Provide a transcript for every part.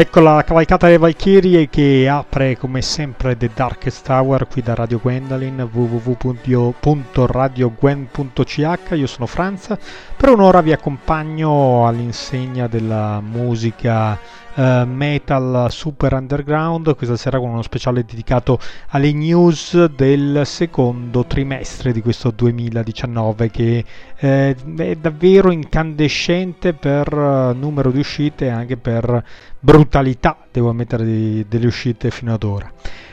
Ecco la cavalcata delle Valchirie che apre come sempre The Darkest Tower qui da Radio Gwendolyn www.radiogwen.ch Io sono Franz, per un'ora vi accompagno all'insegna della musica uh, metal super underground, questa sera con uno speciale dedicato alle news del secondo trimestre di questo 2019 che eh, è davvero incandescente per uh, numero di uscite e anche per brutalità, devo ammettere, di, delle uscite fino ad ora.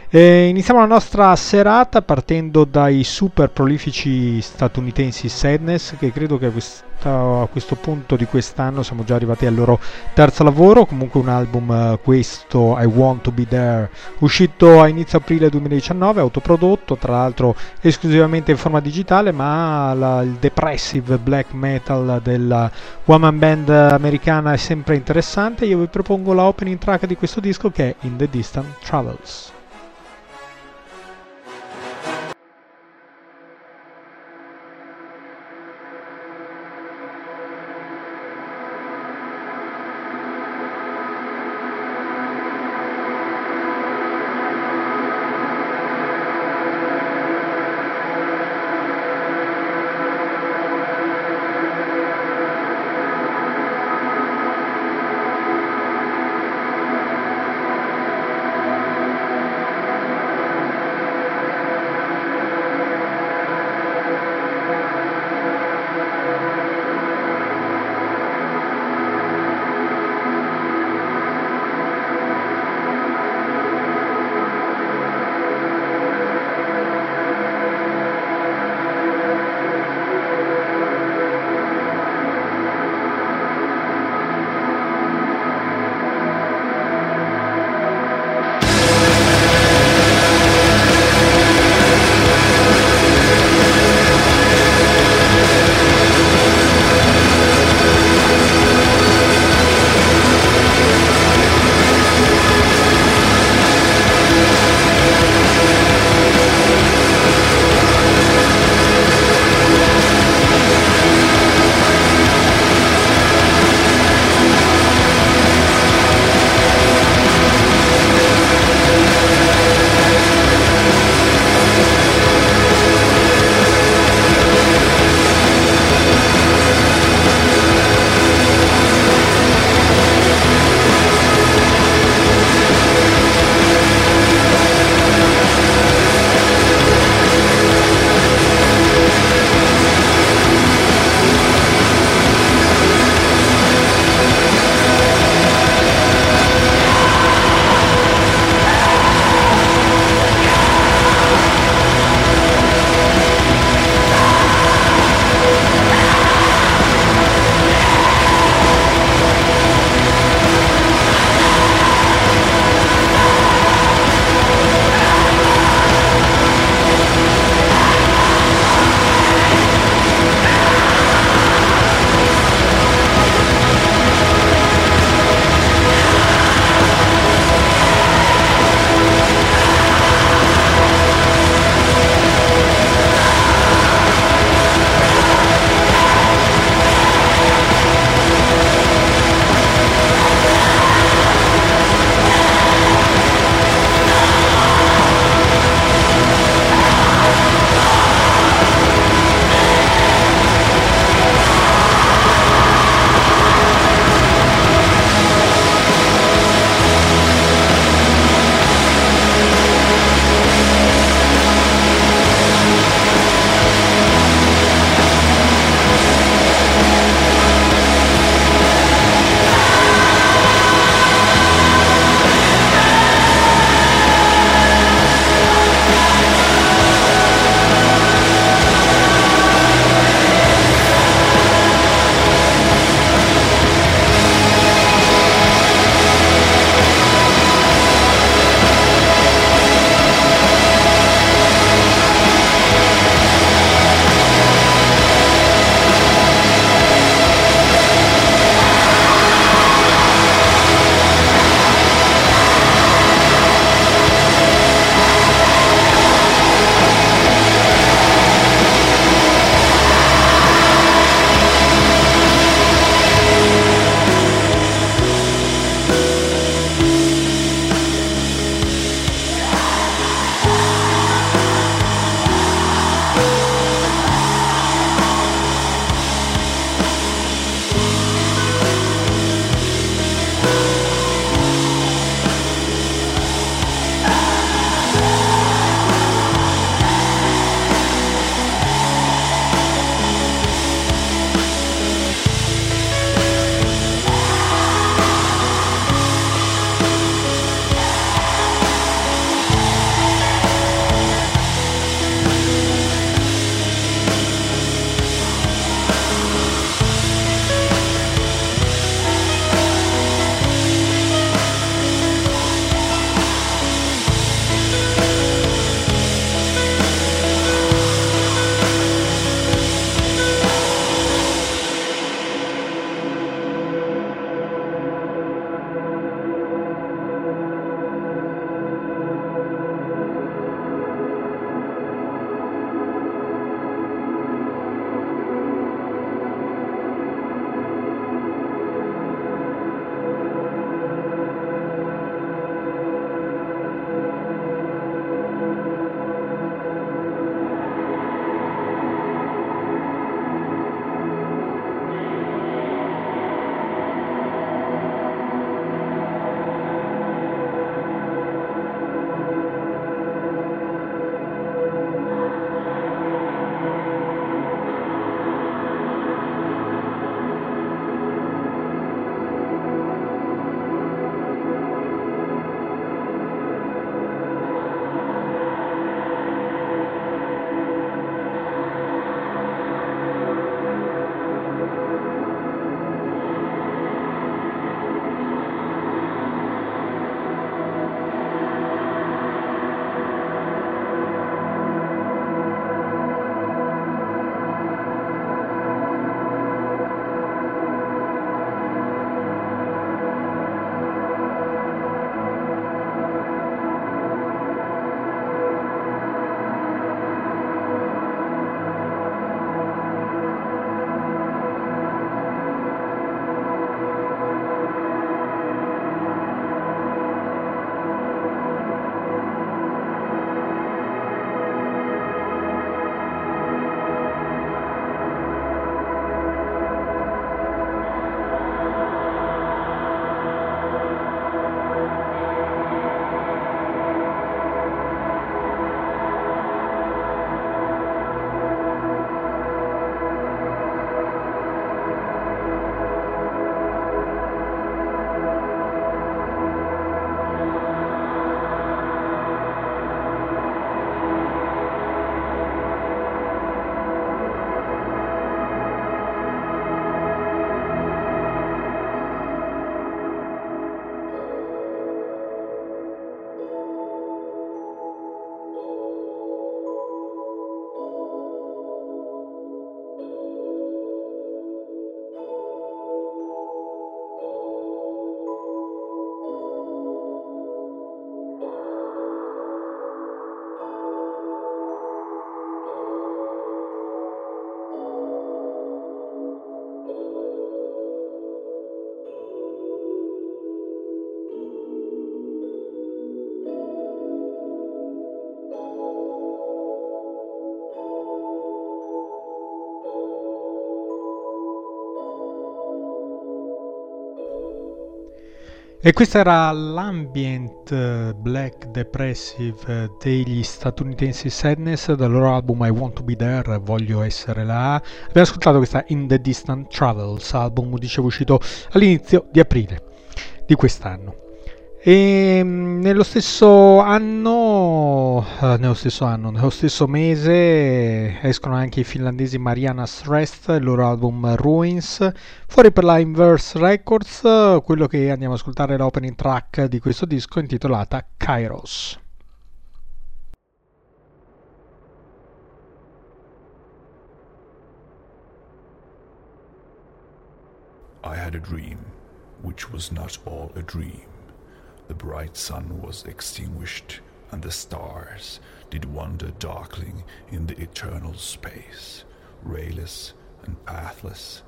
Eh, iniziamo la nostra serata partendo dai super prolifici statunitensi Sadness, che credo che questa, a, questo punto di quest'anno siamo già arrivati al loro terzo lavoro, comunque un album eh, questo I Want to Be There, uscito a inizio aprile 2019, autoprodotto, tra l'altro esclusivamente in forma digitale, ma la, il depressive black metal della woman band americana è sempre interessante. Io vi propongo la opening track di questo disco che è In the Distant Travels. E questo era l'ambient eh, black depressive eh, degli statunitensi Sadness dal loro album I Want to Be There, voglio essere là. Abbiamo ascoltato questa In the Distant Travels, album dicevo uscito all'inizio di aprile di quest'anno. E mm, nello stesso anno, eh, nello stesso anno, nello stesso mese escono anche i finlandesi Mariana's Rest, il loro album Ruins, fuori per la Inverse Records, quello che andiamo ad ascoltare è l'opening track di questo disco intitolata Kairos. I had a dream, which was not all a dream. The bright sun was extinguished, and the stars did wander darkling in the eternal space, rayless and pathless,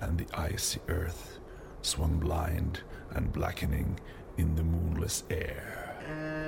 and the icy earth swung blind and blackening in the moonless air.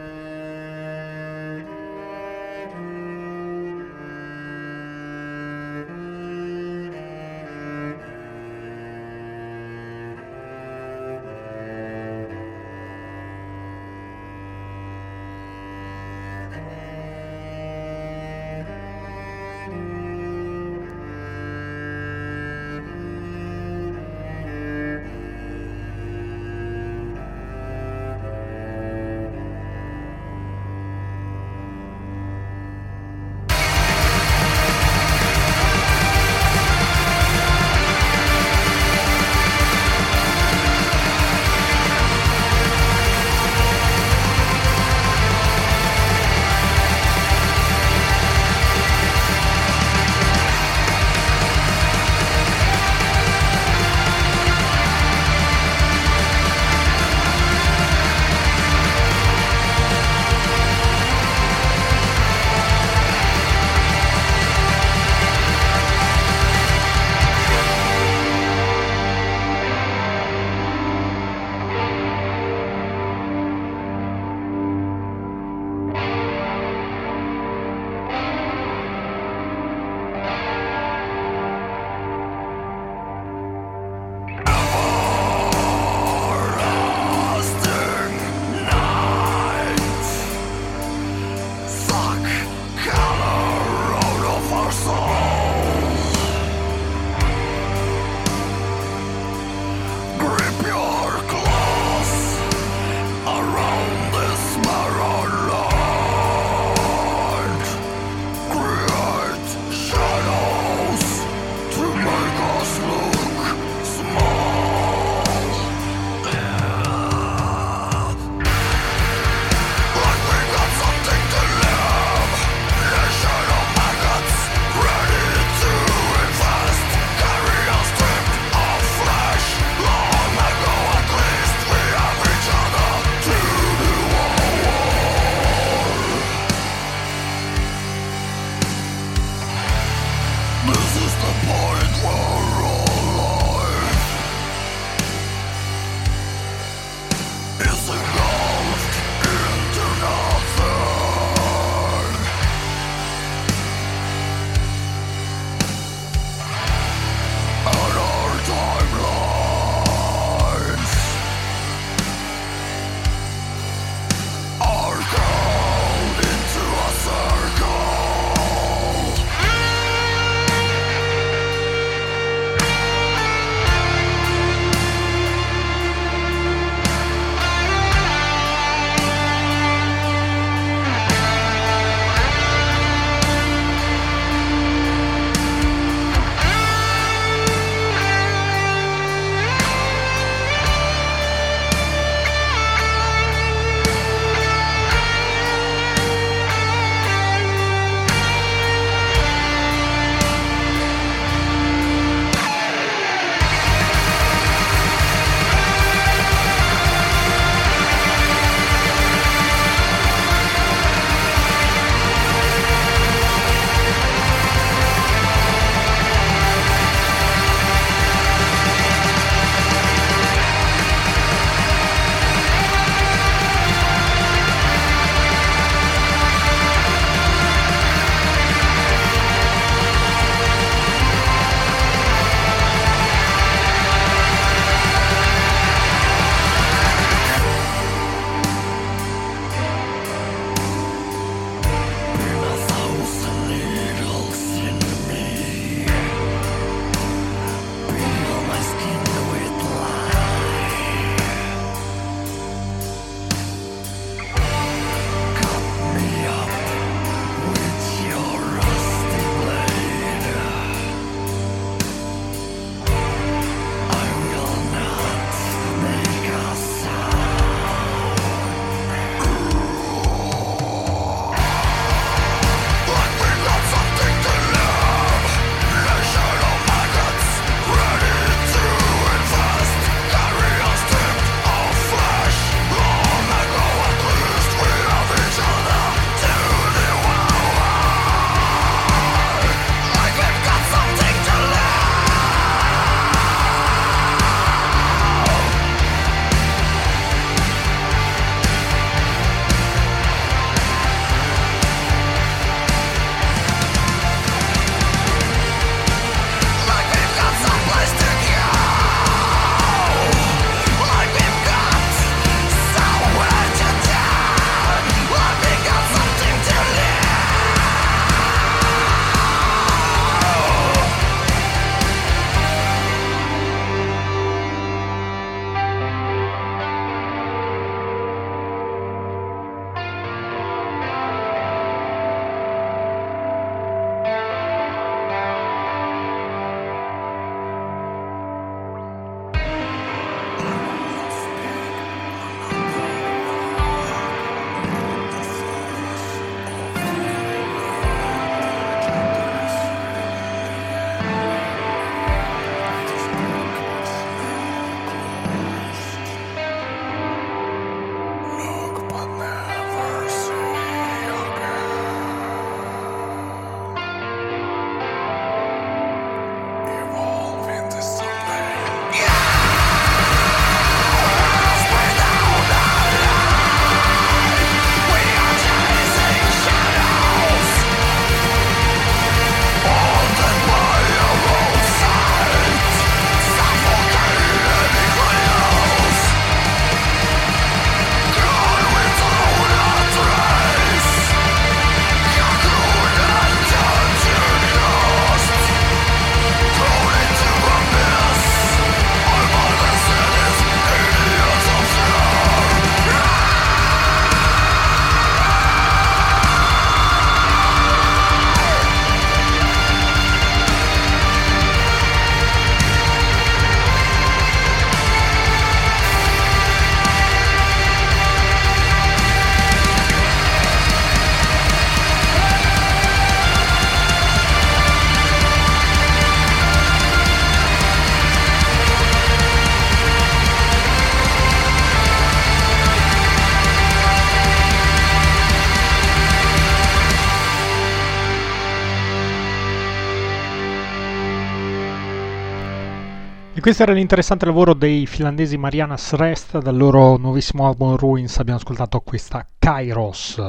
E questo era l'interessante lavoro dei finlandesi Marianas Rest, dal loro nuovissimo album Ruins abbiamo ascoltato questa Kairos.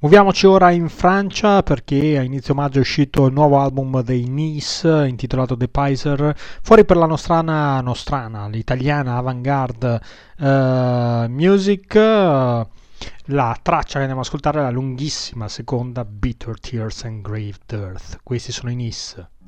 Muoviamoci ora in Francia perché a inizio maggio è uscito il nuovo album dei Nice intitolato The Pizer, fuori per la nostrana, nostrana l'italiana avant-garde uh, music. Uh, la traccia che andiamo ad ascoltare è la lunghissima seconda Bitter Tears and Grave Dirt. Questi sono i Nice.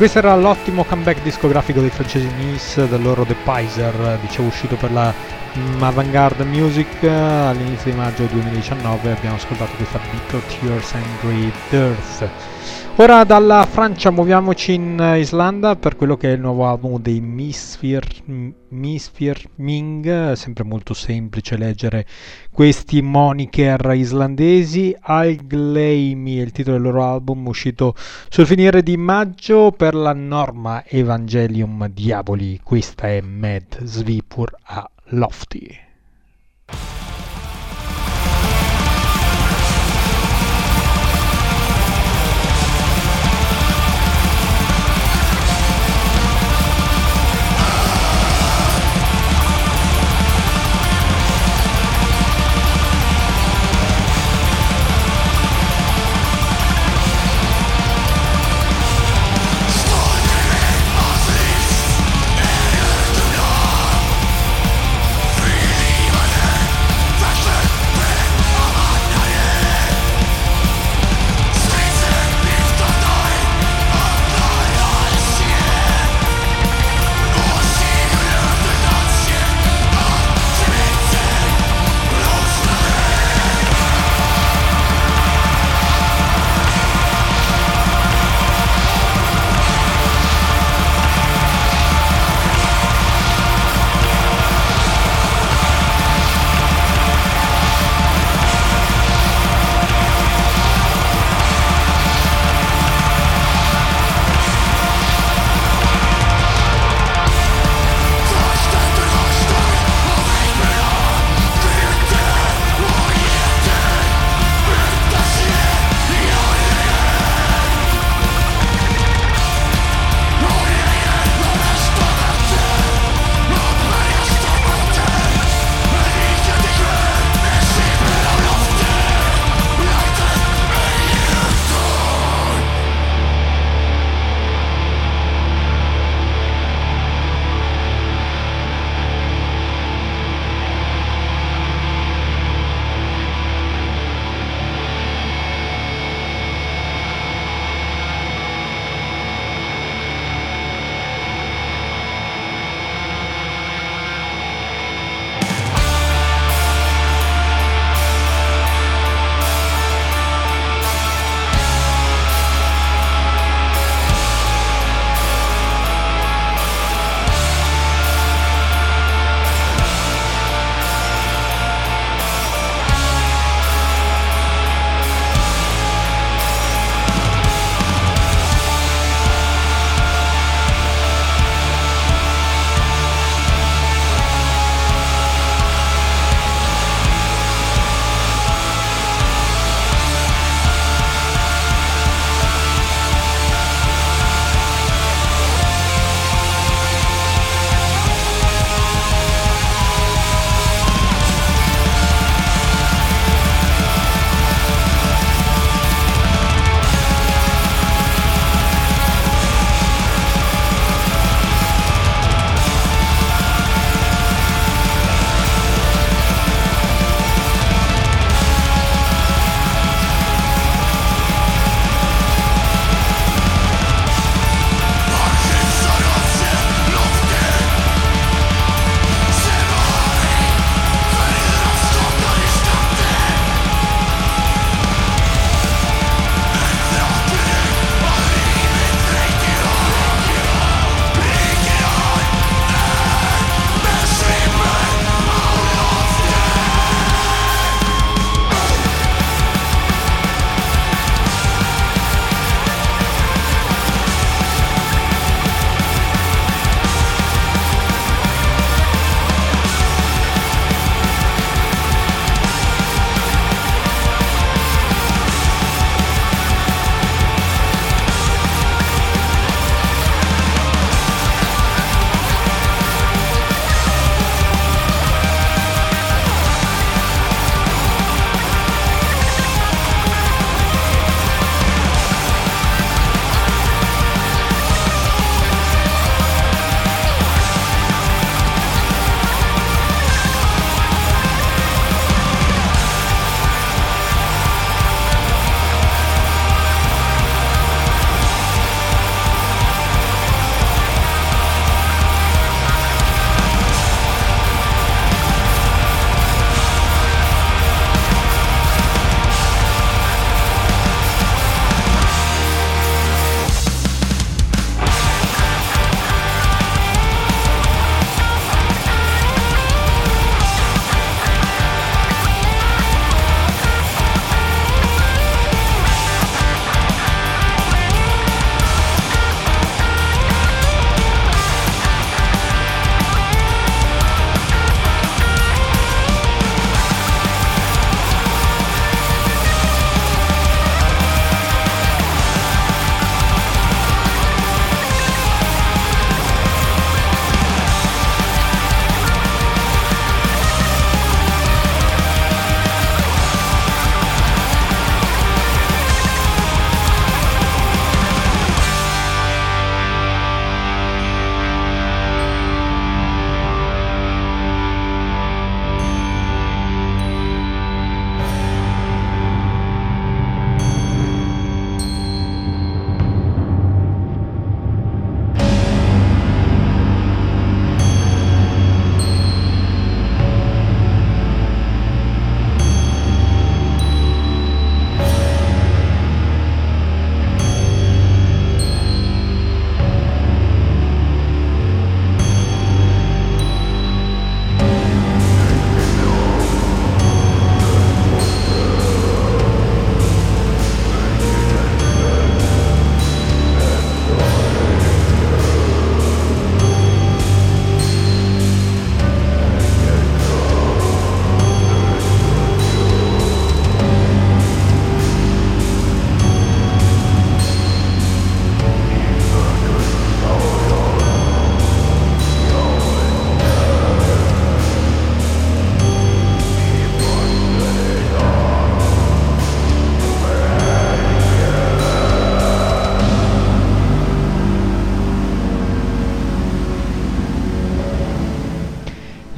Questo era l'ottimo comeback discografico dei francesi Nice del loro The Pizer, dicevo uscito per la Avantgarde Music all'inizio di maggio 2019 abbiamo ascoltato questa Bitter Tears and Great Earth. Ora dalla Francia muoviamoci in Islanda per quello che è il nuovo album dei Misfir Ming, sempre molto semplice leggere questi moniker islandesi. Algleimi è il titolo del loro album uscito sul finire di maggio per la norma Evangelium Diaboli. Questa è Mad Svipur a Lofty.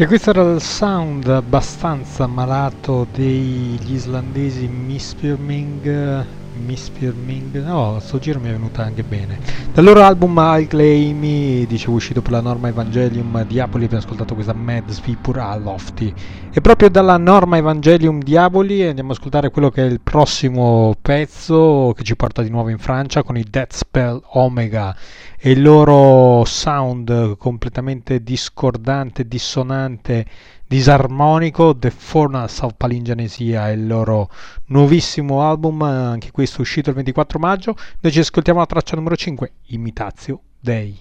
E questo era il sound abbastanza malato degli islandesi Mispirming Mispirming no, sto giro mi è venuta anche bene. Dal loro album I'll Claim dicevo uscito per la Norma Evangelium Diaboli abbiamo ascoltato questa Mad Svipur a Lofty. E proprio dalla Norma Evangelium Diaboli andiamo ad ascoltare quello che è il prossimo pezzo che ci porta di nuovo in Francia con i Death Spell Omega. E il loro sound completamente discordante, dissonante disarmonico The Furnace of Palingenesia è il loro nuovissimo album anche questo uscito il 24 maggio. Noi ci ascoltiamo la traccia numero 5 Imitazio Dei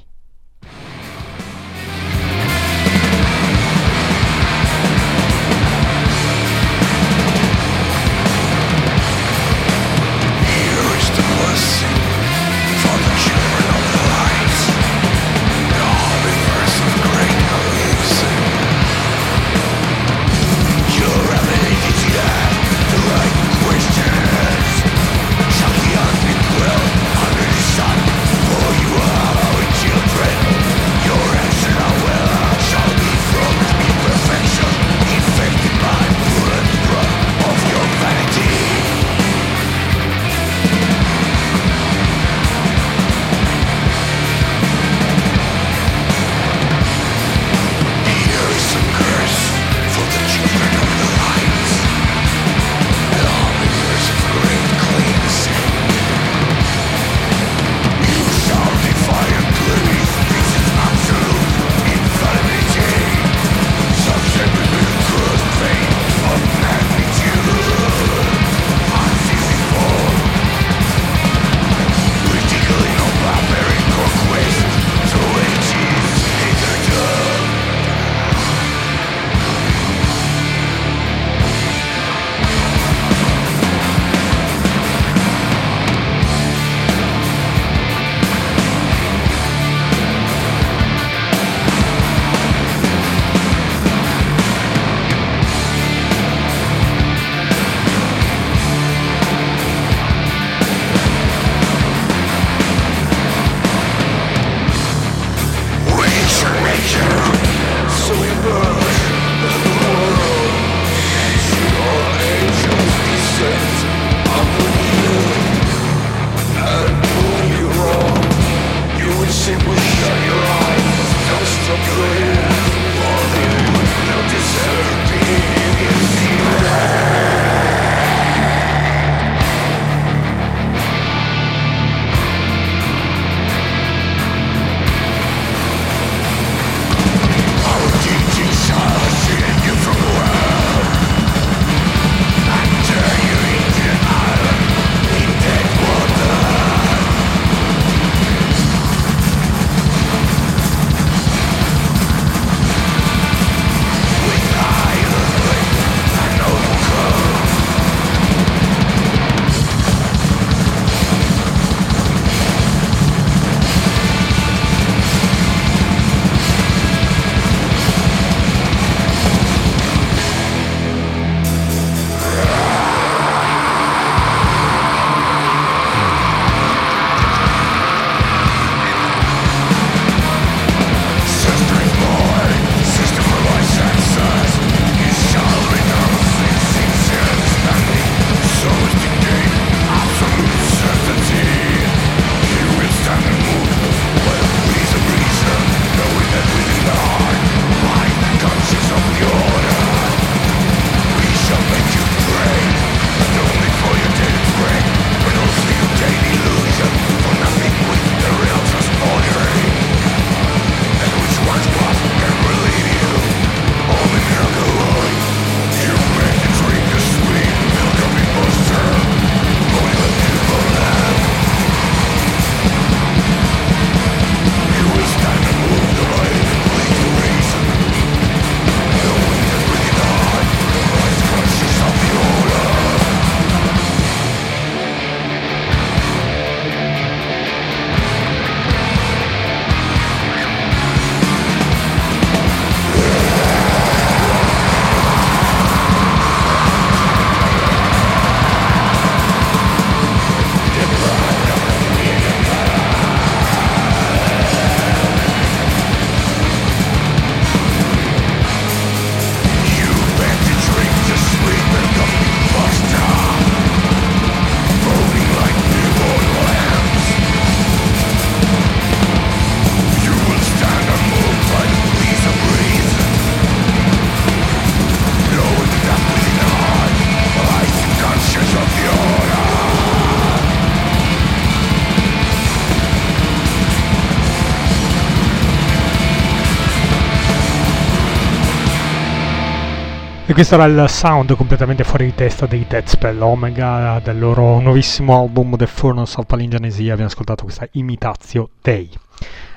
E questo era il sound completamente fuori di testa dei Deathspell Omega del loro nuovissimo album The Furnace of Palingenesia. Abbiamo ascoltato questa Imitatio Day.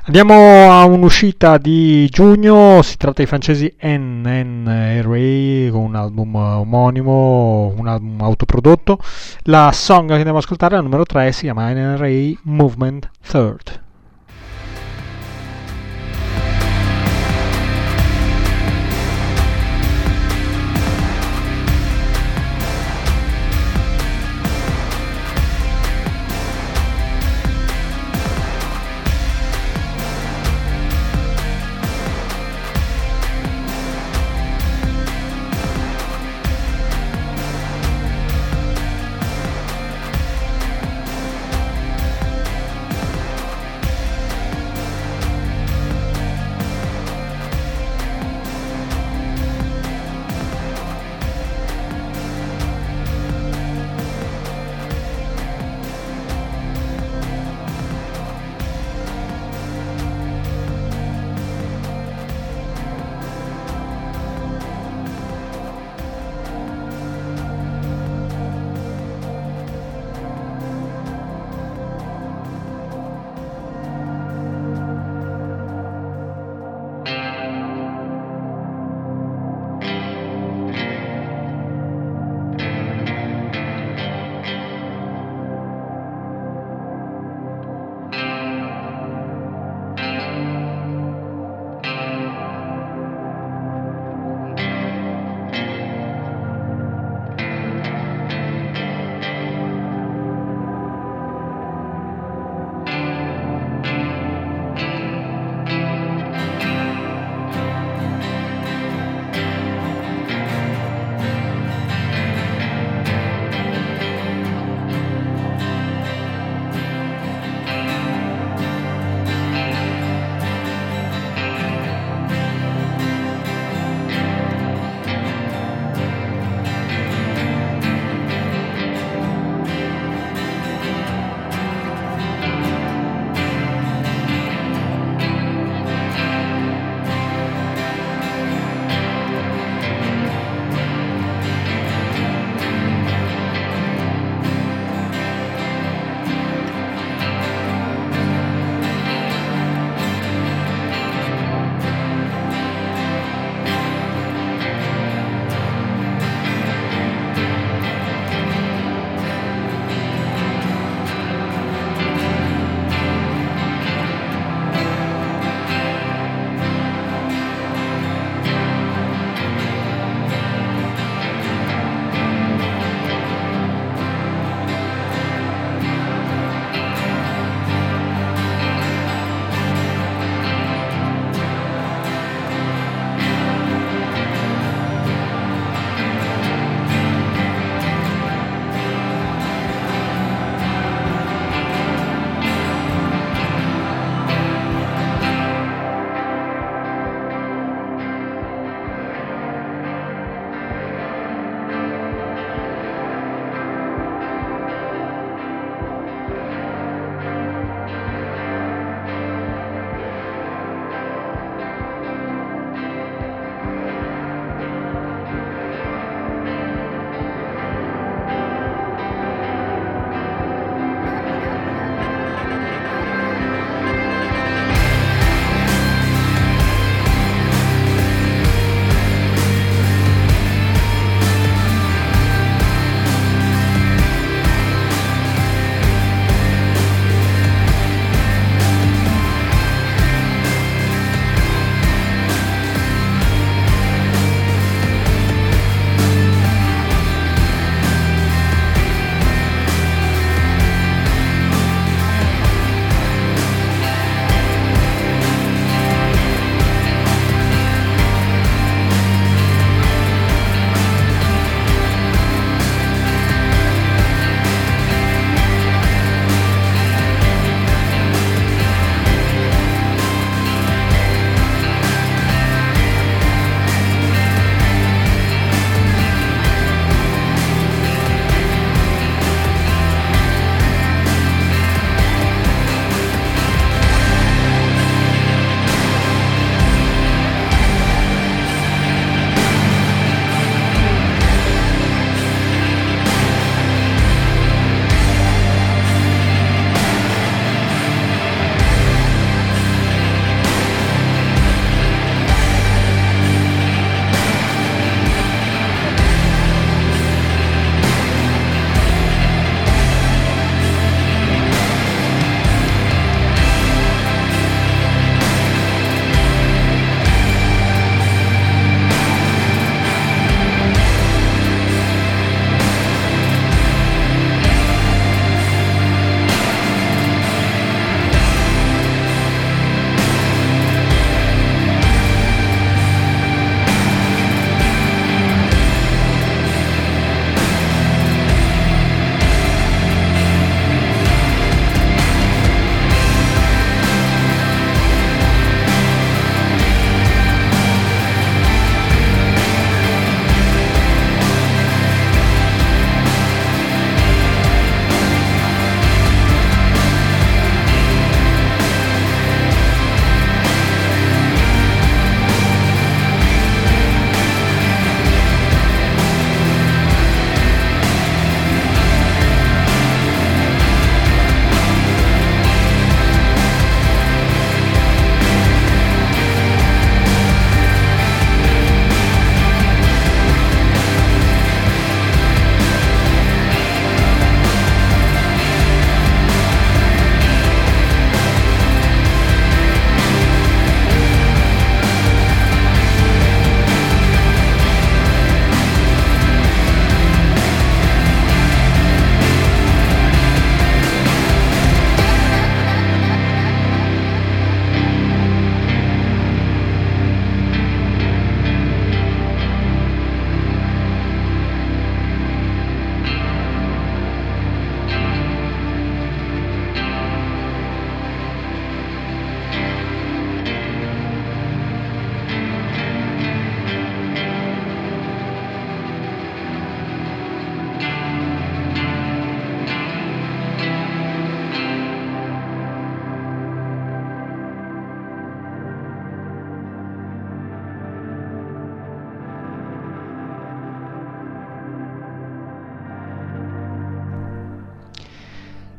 Andiamo a un'uscita di giugno, si tratta dei francesi NN con un album omonimo, un album autoprodotto. La song che andiamo a ascoltare, la numero 3, si chiama NRA Movement Third.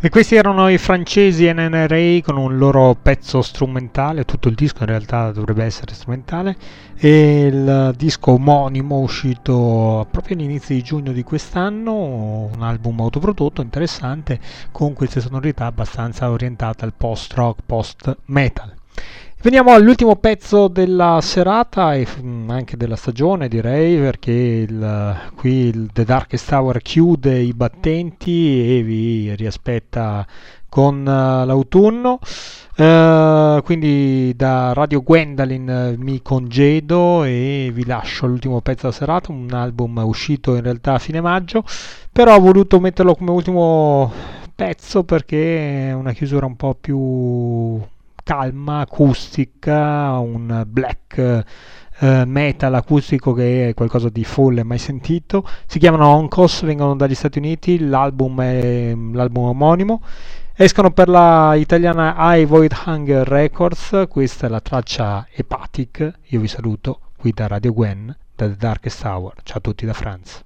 E questi erano i francesi NNRA con un loro pezzo strumentale, tutto il disco in realtà dovrebbe essere strumentale, e il disco omonimo uscito proprio all'inizio di giugno di quest'anno, un album autoprodotto interessante con queste sonorità abbastanza orientate al post-rock, post-metal. Veniamo all'ultimo pezzo della serata e mm, anche della stagione direi perché il, qui il The Darkest Tower chiude i battenti e vi riaspetta con uh, l'autunno. Uh, quindi da Radio Gwendolyn uh, mi congedo e vi lascio l'ultimo pezzo della serata, un album uscito in realtà a fine maggio, però ho voluto metterlo come ultimo pezzo perché è una chiusura un po' più calma acustica, un black eh, metal acustico che è qualcosa di folle mai sentito. Si chiamano Oncos, vengono dagli Stati Uniti, l'album è l'album omonimo. Escono per la italiana I Void Hunger Records, questa è la traccia Hepatic. Io vi saluto qui da Radio Gwen, da The Darkest Hour. Ciao a tutti da Franz.